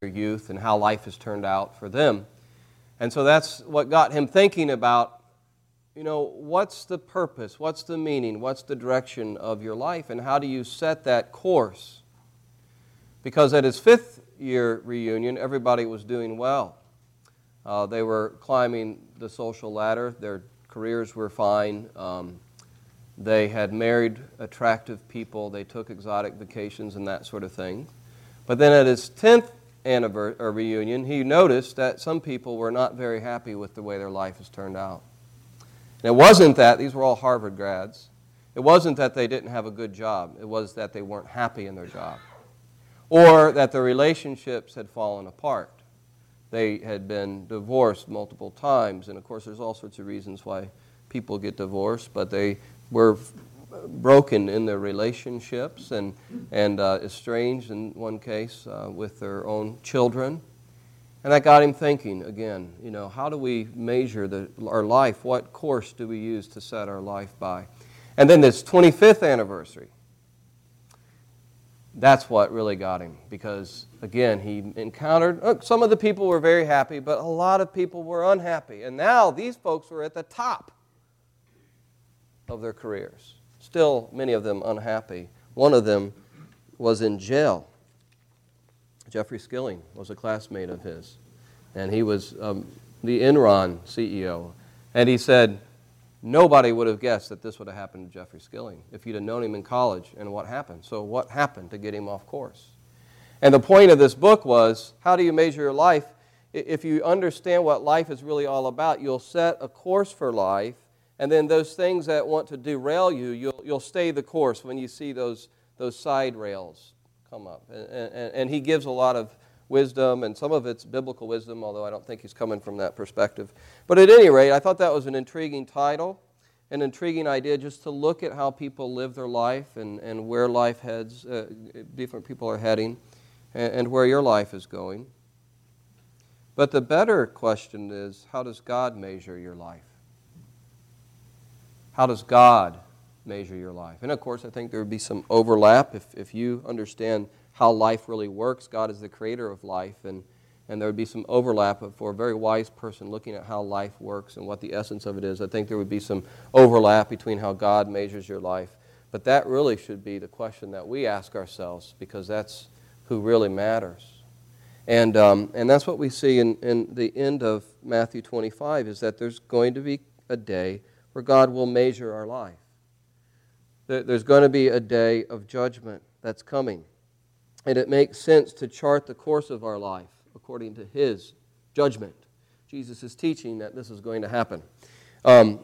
their youth and how life has turned out for them. And so that's what got him thinking about, you know, what's the purpose? What's the meaning? What's the direction of your life? And how do you set that course? Because at his fifth year reunion, everybody was doing well. Uh, they were climbing the social ladder, their careers were fine. Um, they had married attractive people, they took exotic vacations and that sort of thing. But then at his 10th anniversary, reunion, he noticed that some people were not very happy with the way their life has turned out. And it wasn't that, these were all Harvard grads, it wasn't that they didn't have a good job, it was that they weren't happy in their job. Or that their relationships had fallen apart. They had been divorced multiple times, and of course, there's all sorts of reasons why people get divorced, but they were broken in their relationships and, and uh, estranged in one case uh, with their own children. And that got him thinking again, you know, how do we measure the, our life? What course do we use to set our life by? And then this 25th anniversary, that's what really got him because, again, he encountered look, some of the people were very happy, but a lot of people were unhappy. And now these folks were at the top of their careers still many of them unhappy. One of them was in jail. Jeffrey Skilling was a classmate of his, and he was um, the Enron CEO. And he said, Nobody would have guessed that this would have happened to Jeffrey Skilling if you'd have known him in college and what happened. So, what happened to get him off course? And the point of this book was how do you measure your life? If you understand what life is really all about, you'll set a course for life and then those things that want to derail you, you'll, you'll stay the course when you see those, those side rails come up. And, and, and he gives a lot of wisdom, and some of it's biblical wisdom, although I don't think he's coming from that perspective. But at any rate, I thought that was an intriguing title, an intriguing idea just to look at how people live their life and, and where life heads, uh, different people are heading, and, and where your life is going. But the better question is how does God measure your life? How does God measure your life? And of course, I think there would be some overlap if, if you understand how life really works. God is the creator of life, and, and there would be some overlap for a very wise person looking at how life works and what the essence of it is. I think there would be some overlap between how God measures your life. But that really should be the question that we ask ourselves because that's who really matters. And, um, and that's what we see in, in the end of Matthew 25 is that there's going to be a day where God will measure our life. There's going to be a day of judgment that's coming. And it makes sense to chart the course of our life according to His judgment. Jesus is teaching that this is going to happen. Um,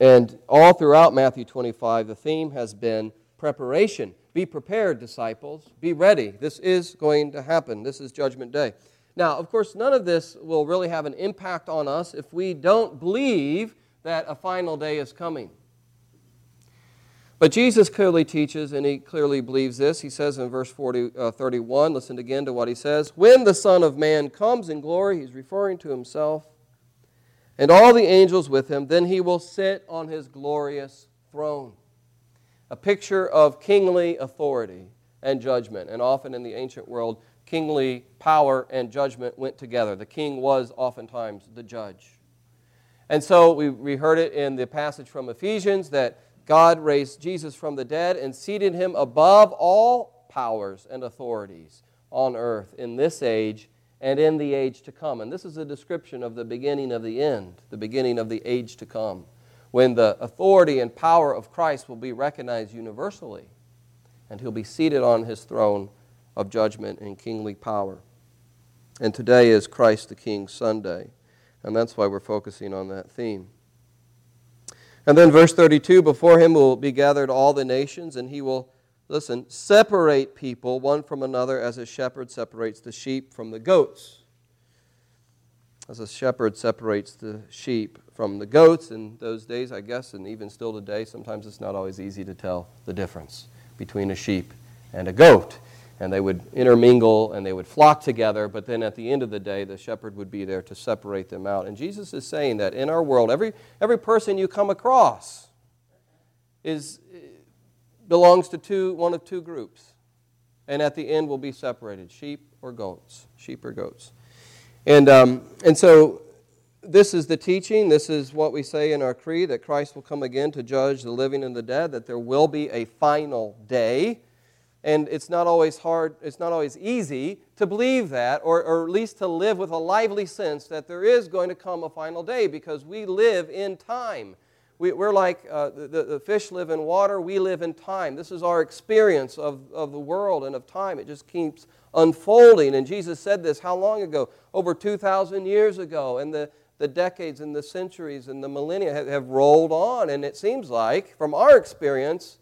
and all throughout Matthew 25, the theme has been preparation. Be prepared, disciples. Be ready. This is going to happen. This is Judgment Day. Now, of course, none of this will really have an impact on us if we don't believe that a final day is coming. But Jesus clearly teaches, and he clearly believes this. He says in verse 40, uh, 31, listen again to what he says When the Son of Man comes in glory, he's referring to himself, and all the angels with him, then he will sit on his glorious throne. A picture of kingly authority and judgment. And often in the ancient world, kingly power and judgment went together. The king was oftentimes the judge. And so we, we heard it in the passage from Ephesians that God raised Jesus from the dead and seated him above all powers and authorities on earth in this age and in the age to come. And this is a description of the beginning of the end, the beginning of the age to come, when the authority and power of Christ will be recognized universally, and he'll be seated on his throne of judgment and kingly power. And today is Christ the King Sunday. And that's why we're focusing on that theme. And then verse 32 Before him will be gathered all the nations, and he will, listen, separate people one from another as a shepherd separates the sheep from the goats. As a shepherd separates the sheep from the goats in those days, I guess, and even still today, sometimes it's not always easy to tell the difference between a sheep and a goat and they would intermingle and they would flock together, but then at the end of the day, the shepherd would be there to separate them out. And Jesus is saying that in our world, every, every person you come across is, belongs to two, one of two groups, and at the end will be separated sheep or goats, sheep or goats. And, um, and so this is the teaching. This is what we say in our creed that Christ will come again to judge the living and the dead, that there will be a final day. And it's not always hard, it's not always easy to believe that, or, or at least to live with a lively sense that there is going to come a final day because we live in time. We, are like uh, the, the fish live in water, we live in time. This is our experience of, of the world and of time. It just keeps unfolding. And Jesus said this how long ago? Over 2,000 years ago. And the, the decades and the centuries and the millennia have, have rolled on. And it seems like, from our experience,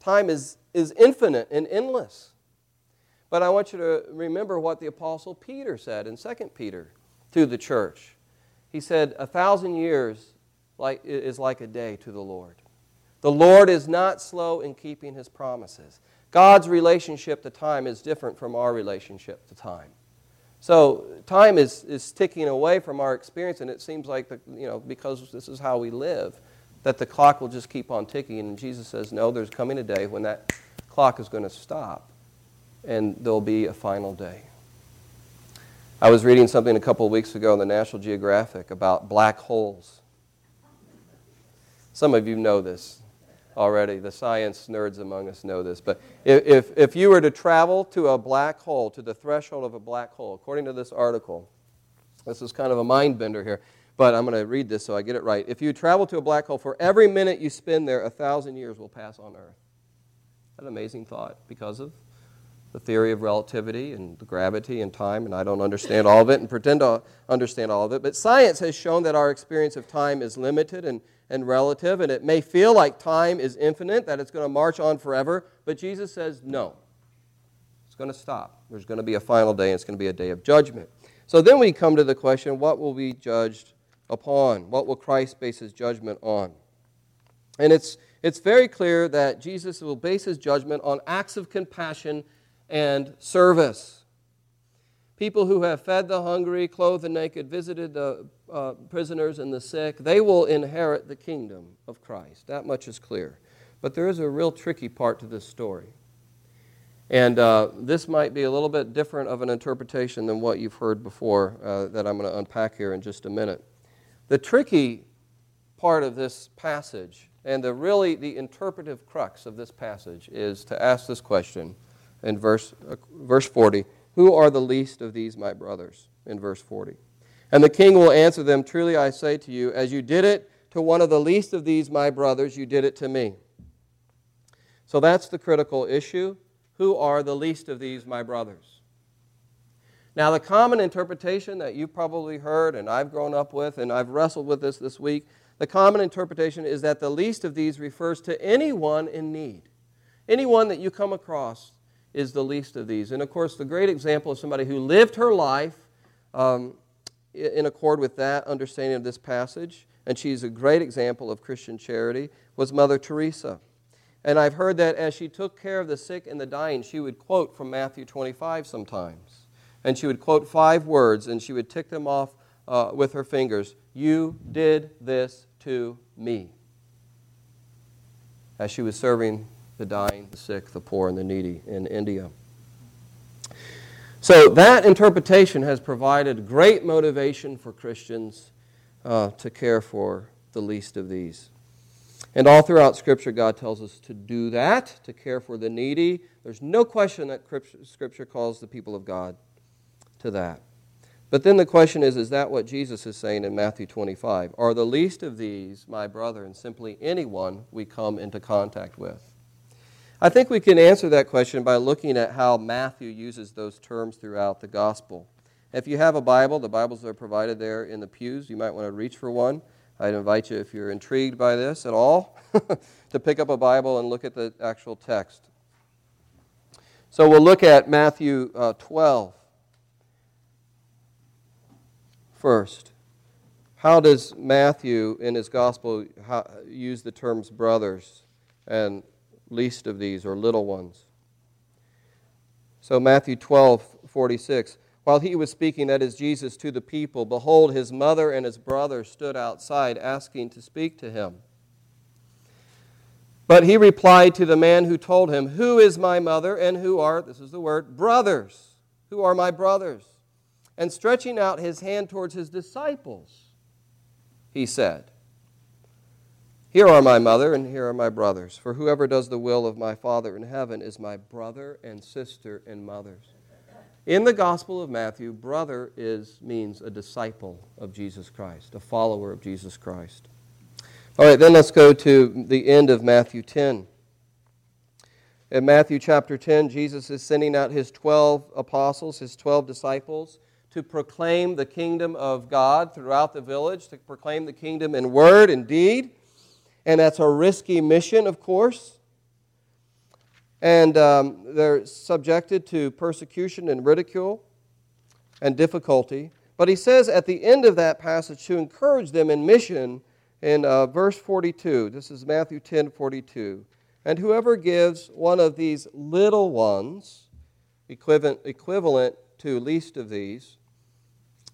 time is, is infinite and endless. But I want you to remember what the Apostle Peter said in 2 Peter to the church. He said, A thousand years is like a day to the Lord. The Lord is not slow in keeping his promises. God's relationship to time is different from our relationship to time. So time is, is ticking away from our experience, and it seems like, the, you know, because this is how we live, that the clock will just keep on ticking. And Jesus says, no, there's coming a day when that clock is going to stop, and there'll be a final day. I was reading something a couple of weeks ago in the National Geographic about black holes. Some of you know this already. The science nerds among us know this. But if, if you were to travel to a black hole, to the threshold of a black hole, according to this article, this is kind of a mind bender here, but I'm going to read this so I get it right. If you travel to a black hole, for every minute you spend there, a thousand years will pass on Earth. An amazing thought because of the theory of relativity and the gravity and time, and I don't understand all of it and pretend to understand all of it. But science has shown that our experience of time is limited and, and relative, and it may feel like time is infinite, that it's going to march on forever, but Jesus says no. It's going to stop. There's going to be a final day, and it's going to be a day of judgment. So then we come to the question what will be judged upon? What will Christ base his judgment on? And it's, it's very clear that Jesus will base his judgment on acts of compassion and service. People who have fed the hungry, clothed the naked, visited the uh, prisoners and the sick, they will inherit the kingdom of Christ. That much is clear. But there is a real tricky part to this story. And uh, this might be a little bit different of an interpretation than what you've heard before uh, that I'm going to unpack here in just a minute. The tricky part of this passage and the really the interpretive crux of this passage is to ask this question in verse, uh, verse 40 Who are the least of these, my brothers? In verse 40. And the king will answer them Truly I say to you, as you did it to one of the least of these, my brothers, you did it to me. So that's the critical issue. Who are the least of these, my brothers? Now, the common interpretation that you've probably heard and I've grown up with, and I've wrestled with this this week, the common interpretation is that the least of these refers to anyone in need. Anyone that you come across is the least of these. And of course, the great example of somebody who lived her life um, in accord with that understanding of this passage, and she's a great example of Christian charity, was Mother Teresa. And I've heard that as she took care of the sick and the dying, she would quote from Matthew 25 sometimes. And she would quote five words, and she would tick them off uh, with her fingers You did this to me. As she was serving the dying, the sick, the poor, and the needy in India. So that interpretation has provided great motivation for Christians uh, to care for the least of these. And all throughout Scripture, God tells us to do that, to care for the needy. There's no question that Scripture calls the people of God to that. But then the question is is that what Jesus is saying in Matthew 25? Are the least of these my brother and simply anyone we come into contact with? I think we can answer that question by looking at how Matthew uses those terms throughout the gospel. If you have a Bible, the Bibles are provided there in the pews. You might want to reach for one. I'd invite you, if you're intrigued by this at all, to pick up a Bible and look at the actual text. So we'll look at Matthew uh, 12 first. How does Matthew in his gospel use the terms brothers and least of these, or little ones. So, Matthew 12, 46. While he was speaking, that is Jesus, to the people, behold, his mother and his brother stood outside asking to speak to him. But he replied to the man who told him, Who is my mother and who are, this is the word, brothers? who are my brothers. And stretching out his hand towards his disciples, he said, Here are my mother, and here are my brothers. For whoever does the will of my Father in heaven is my brother and sister and mothers. In the Gospel of Matthew, brother is, means a disciple of Jesus Christ, a follower of Jesus Christ. All right, then let's go to the end of Matthew 10. In Matthew chapter 10, Jesus is sending out his 12 apostles, his 12 disciples, to proclaim the kingdom of God throughout the village, to proclaim the kingdom in word and deed. And that's a risky mission, of course. And um, they're subjected to persecution and ridicule and difficulty. But he says at the end of that passage to encourage them in mission in uh, verse 42. This is Matthew 10 42. And whoever gives one of these little ones, equivalent, equivalent to least of these,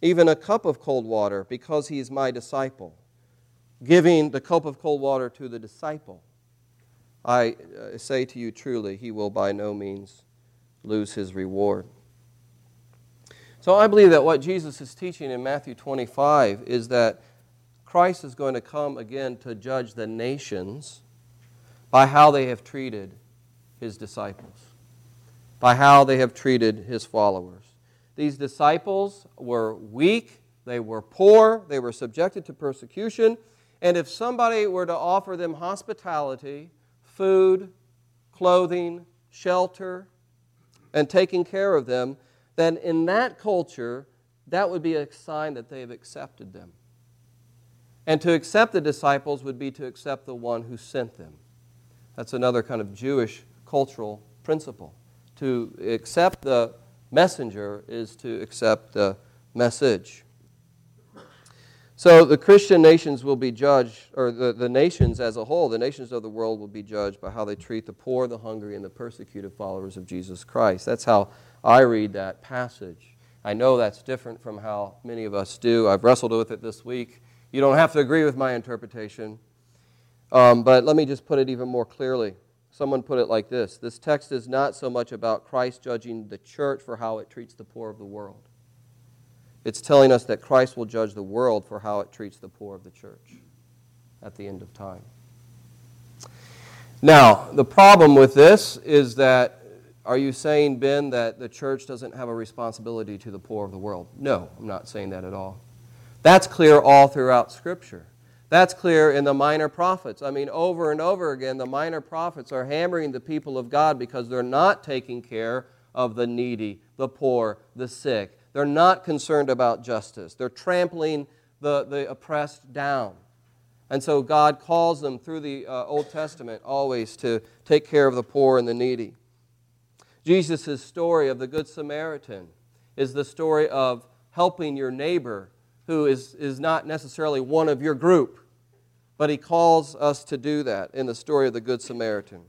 even a cup of cold water, because he is my disciple, giving the cup of cold water to the disciple, I uh, say to you truly, he will by no means lose his reward. So I believe that what Jesus is teaching in Matthew 25 is that Christ is going to come again to judge the nations by how they have treated his disciples, by how they have treated his followers. These disciples were weak, they were poor, they were subjected to persecution, and if somebody were to offer them hospitality, food, clothing, shelter, and taking care of them, then in that culture, that would be a sign that they have accepted them. And to accept the disciples would be to accept the one who sent them. That's another kind of Jewish cultural principle. To accept the messenger is to accept the message. So the Christian nations will be judged, or the, the nations as a whole, the nations of the world will be judged by how they treat the poor, the hungry, and the persecuted followers of Jesus Christ. That's how I read that passage. I know that's different from how many of us do. I've wrestled with it this week. You don't have to agree with my interpretation. Um, but let me just put it even more clearly. Someone put it like this This text is not so much about Christ judging the church for how it treats the poor of the world. It's telling us that Christ will judge the world for how it treats the poor of the church at the end of time. Now, the problem with this is that are you saying, Ben, that the church doesn't have a responsibility to the poor of the world? No, I'm not saying that at all. That's clear all throughout Scripture. That's clear in the minor prophets. I mean, over and over again, the minor prophets are hammering the people of God because they're not taking care of the needy, the poor, the sick. They're not concerned about justice. They're trampling the, the oppressed down. And so God calls them through the uh, Old Testament always to take care of the poor and the needy. Jesus' story of the Good Samaritan is the story of helping your neighbor who is, is not necessarily one of your group, but he calls us to do that in the story of the Good Samaritan.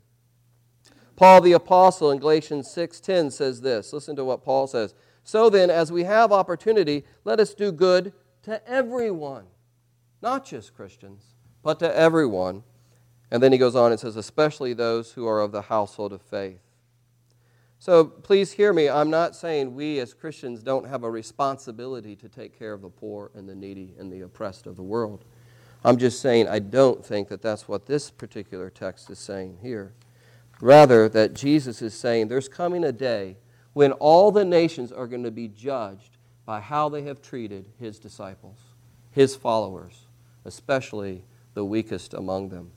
Paul the apostle in Galatians 6:10 says this. Listen to what Paul says. So then, as we have opportunity, let us do good to everyone, not just Christians, but to everyone. And then he goes on and says, especially those who are of the household of faith. So please hear me. I'm not saying we as Christians don't have a responsibility to take care of the poor and the needy and the oppressed of the world. I'm just saying I don't think that that's what this particular text is saying here. Rather, that Jesus is saying there's coming a day when all the nations are going to be judged by how they have treated his disciples, his followers, especially the weakest among them.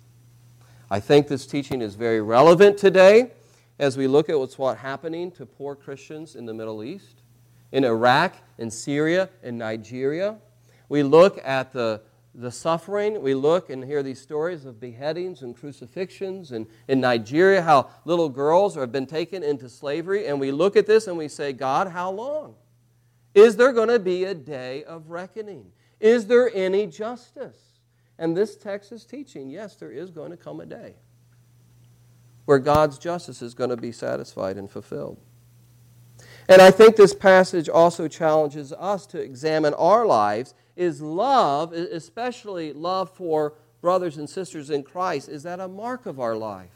I think this teaching is very relevant today as we look at what's what happening to poor Christians in the Middle East, in Iraq, in Syria, in Nigeria. We look at the, the suffering. We look and hear these stories of beheadings and crucifixions. And in Nigeria, how little girls have been taken into slavery. And we look at this and we say, God, how long? Is there going to be a day of reckoning? Is there any justice? And this text is teaching, yes, there is going to come a day where God's justice is going to be satisfied and fulfilled. And I think this passage also challenges us to examine our lives. Is love, especially love for brothers and sisters in Christ, is that a mark of our life?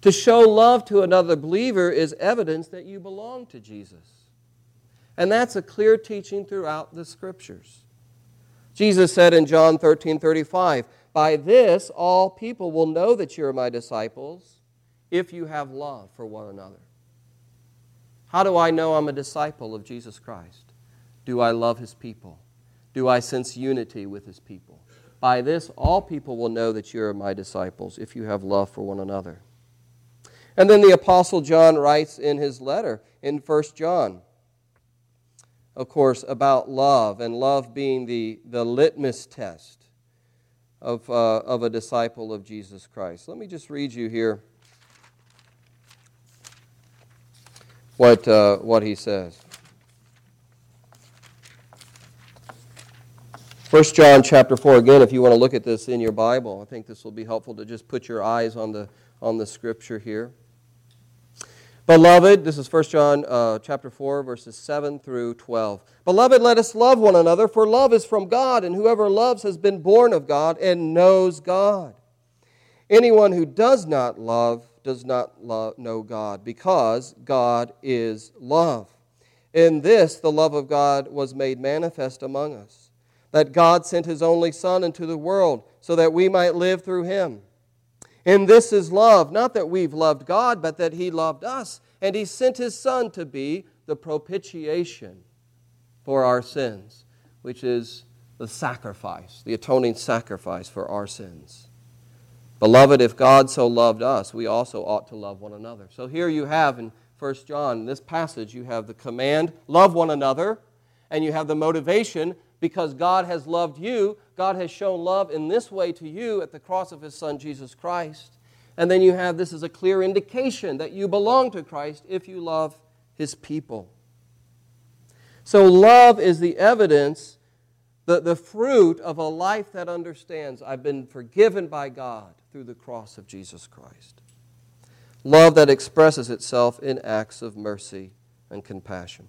To show love to another believer is evidence that you belong to Jesus. And that's a clear teaching throughout the scriptures. Jesus said in John 13 35, By this all people will know that you are my disciples if you have love for one another. How do I know I'm a disciple of Jesus Christ? Do I love his people? Do I sense unity with his people? By this, all people will know that you are my disciples if you have love for one another. And then the Apostle John writes in his letter in 1 John, of course, about love, and love being the, the litmus test of, uh, of a disciple of Jesus Christ. Let me just read you here what, uh, what he says. 1 John chapter 4, again, if you want to look at this in your Bible, I think this will be helpful to just put your eyes on the, on the scripture here. Beloved, this is 1 John uh, chapter 4, verses 7 through 12. Beloved, let us love one another, for love is from God, and whoever loves has been born of God and knows God. Anyone who does not love does not love, know God, because God is love. In this, the love of God was made manifest among us, that God sent his only Son into the world so that we might live through him. And this is love, not that we've loved God, but that he loved us, and he sent his Son to be the propitiation for our sins, which is the sacrifice, the atoning sacrifice for our sins. Beloved, if God so loved us, we also ought to love one another. So here you have in 1 John, in this passage, you have the command, love one another, and you have the motivation, because God has loved you. God has shown love in this way to you at the cross of His Son, Jesus Christ. And then you have this as a clear indication that you belong to Christ if you love His people. So, love is the evidence, the, the fruit of a life that understands I've been forgiven by God through the cross of Jesus Christ. Love that expresses itself in acts of mercy and compassion.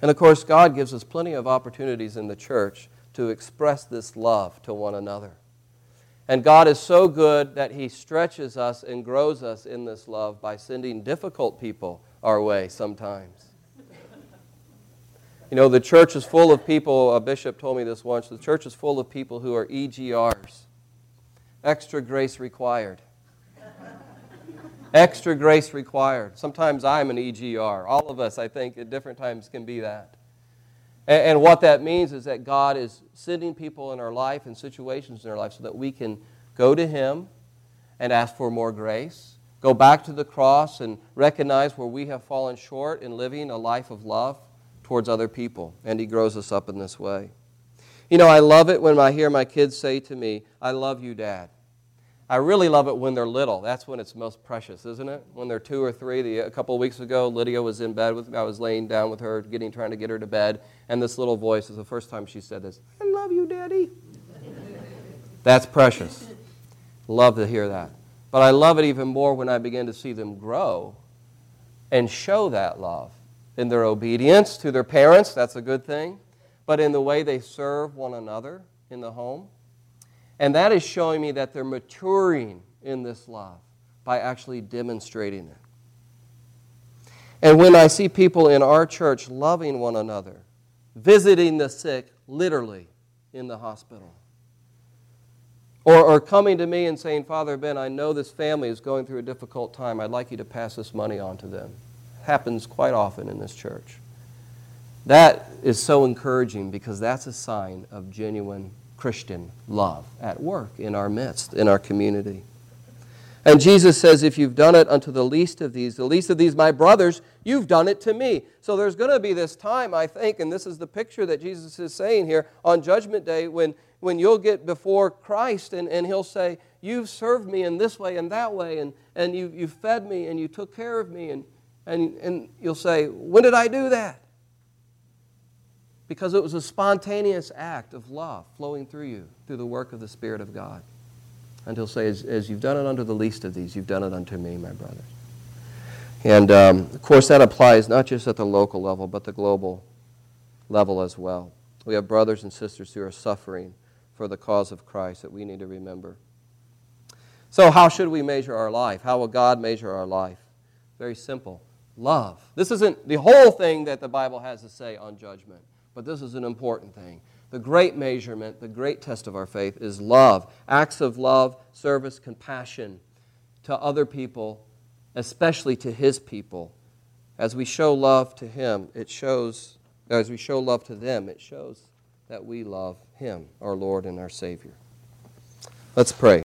And of course, God gives us plenty of opportunities in the church to express this love to one another. And God is so good that He stretches us and grows us in this love by sending difficult people our way sometimes. You know, the church is full of people, a bishop told me this once, the church is full of people who are EGRs extra grace required. Extra grace required. Sometimes I'm an EGR. All of us, I think, at different times can be that. And, what that means is that God is sending people in our life and situations in our life so that we can go to Him and ask for more grace, go back to the cross and recognize where we have fallen short in living a life of love towards other people. And He grows us up in this way. You know, I love it when I hear my kids say to me, I love you, Dad. I really love it when they're little. That's when it's most precious, isn't it? When they're two or three. The, a couple of weeks ago, Lydia was in bed with me. I was laying down with her, getting trying to get her to bed, and this little voice is the first time she said this. I love you, Daddy. That's precious. Love to hear that. But I love it even more when I begin to see them grow and show that love in their obedience to their parents. That's a good thing but in the way they serve one another in the home. And that is showing me that they're maturing in this love by actually demonstrating it. And when I see people in our church loving one another, visiting the sick literally in the hospital, or, or coming to me and saying, Father Ben, I know this family is going through a difficult time. I'd like you to pass this money on to them. happens quite often in this church. That is so encouraging because that's a sign of genuine Christian love at work in our midst, in our community. And Jesus says, If you've done it unto the least of these, the least of these, my brothers, you've done it to me. So there's going to be this time, I think, and this is the picture that Jesus is saying here on Judgment Day when, when you'll get before Christ and, and he'll say, You've served me in this way and that way, and, and you, you fed me and you took care of me. And, and, and you'll say, When did I do that? Because it was a spontaneous act of love flowing through you through the work of the Spirit of God. And he'll say, as, as you've done it unto the least of these, you've done it unto me, my brothers. And um, of course, that applies not just at the local level, but the global level as well. We have brothers and sisters who are suffering for the cause of Christ that we need to remember. So, how should we measure our life? How will God measure our life? Very simple love. This isn't the whole thing that the Bible has to say on judgment, but this is an important thing. The great measurement, the great test of our faith is love. Acts of love, service, compassion to other people, especially to His people. As we show love to Him, it shows, as we show love to them, it shows that we love Him, our Lord and our Savior. Let's pray.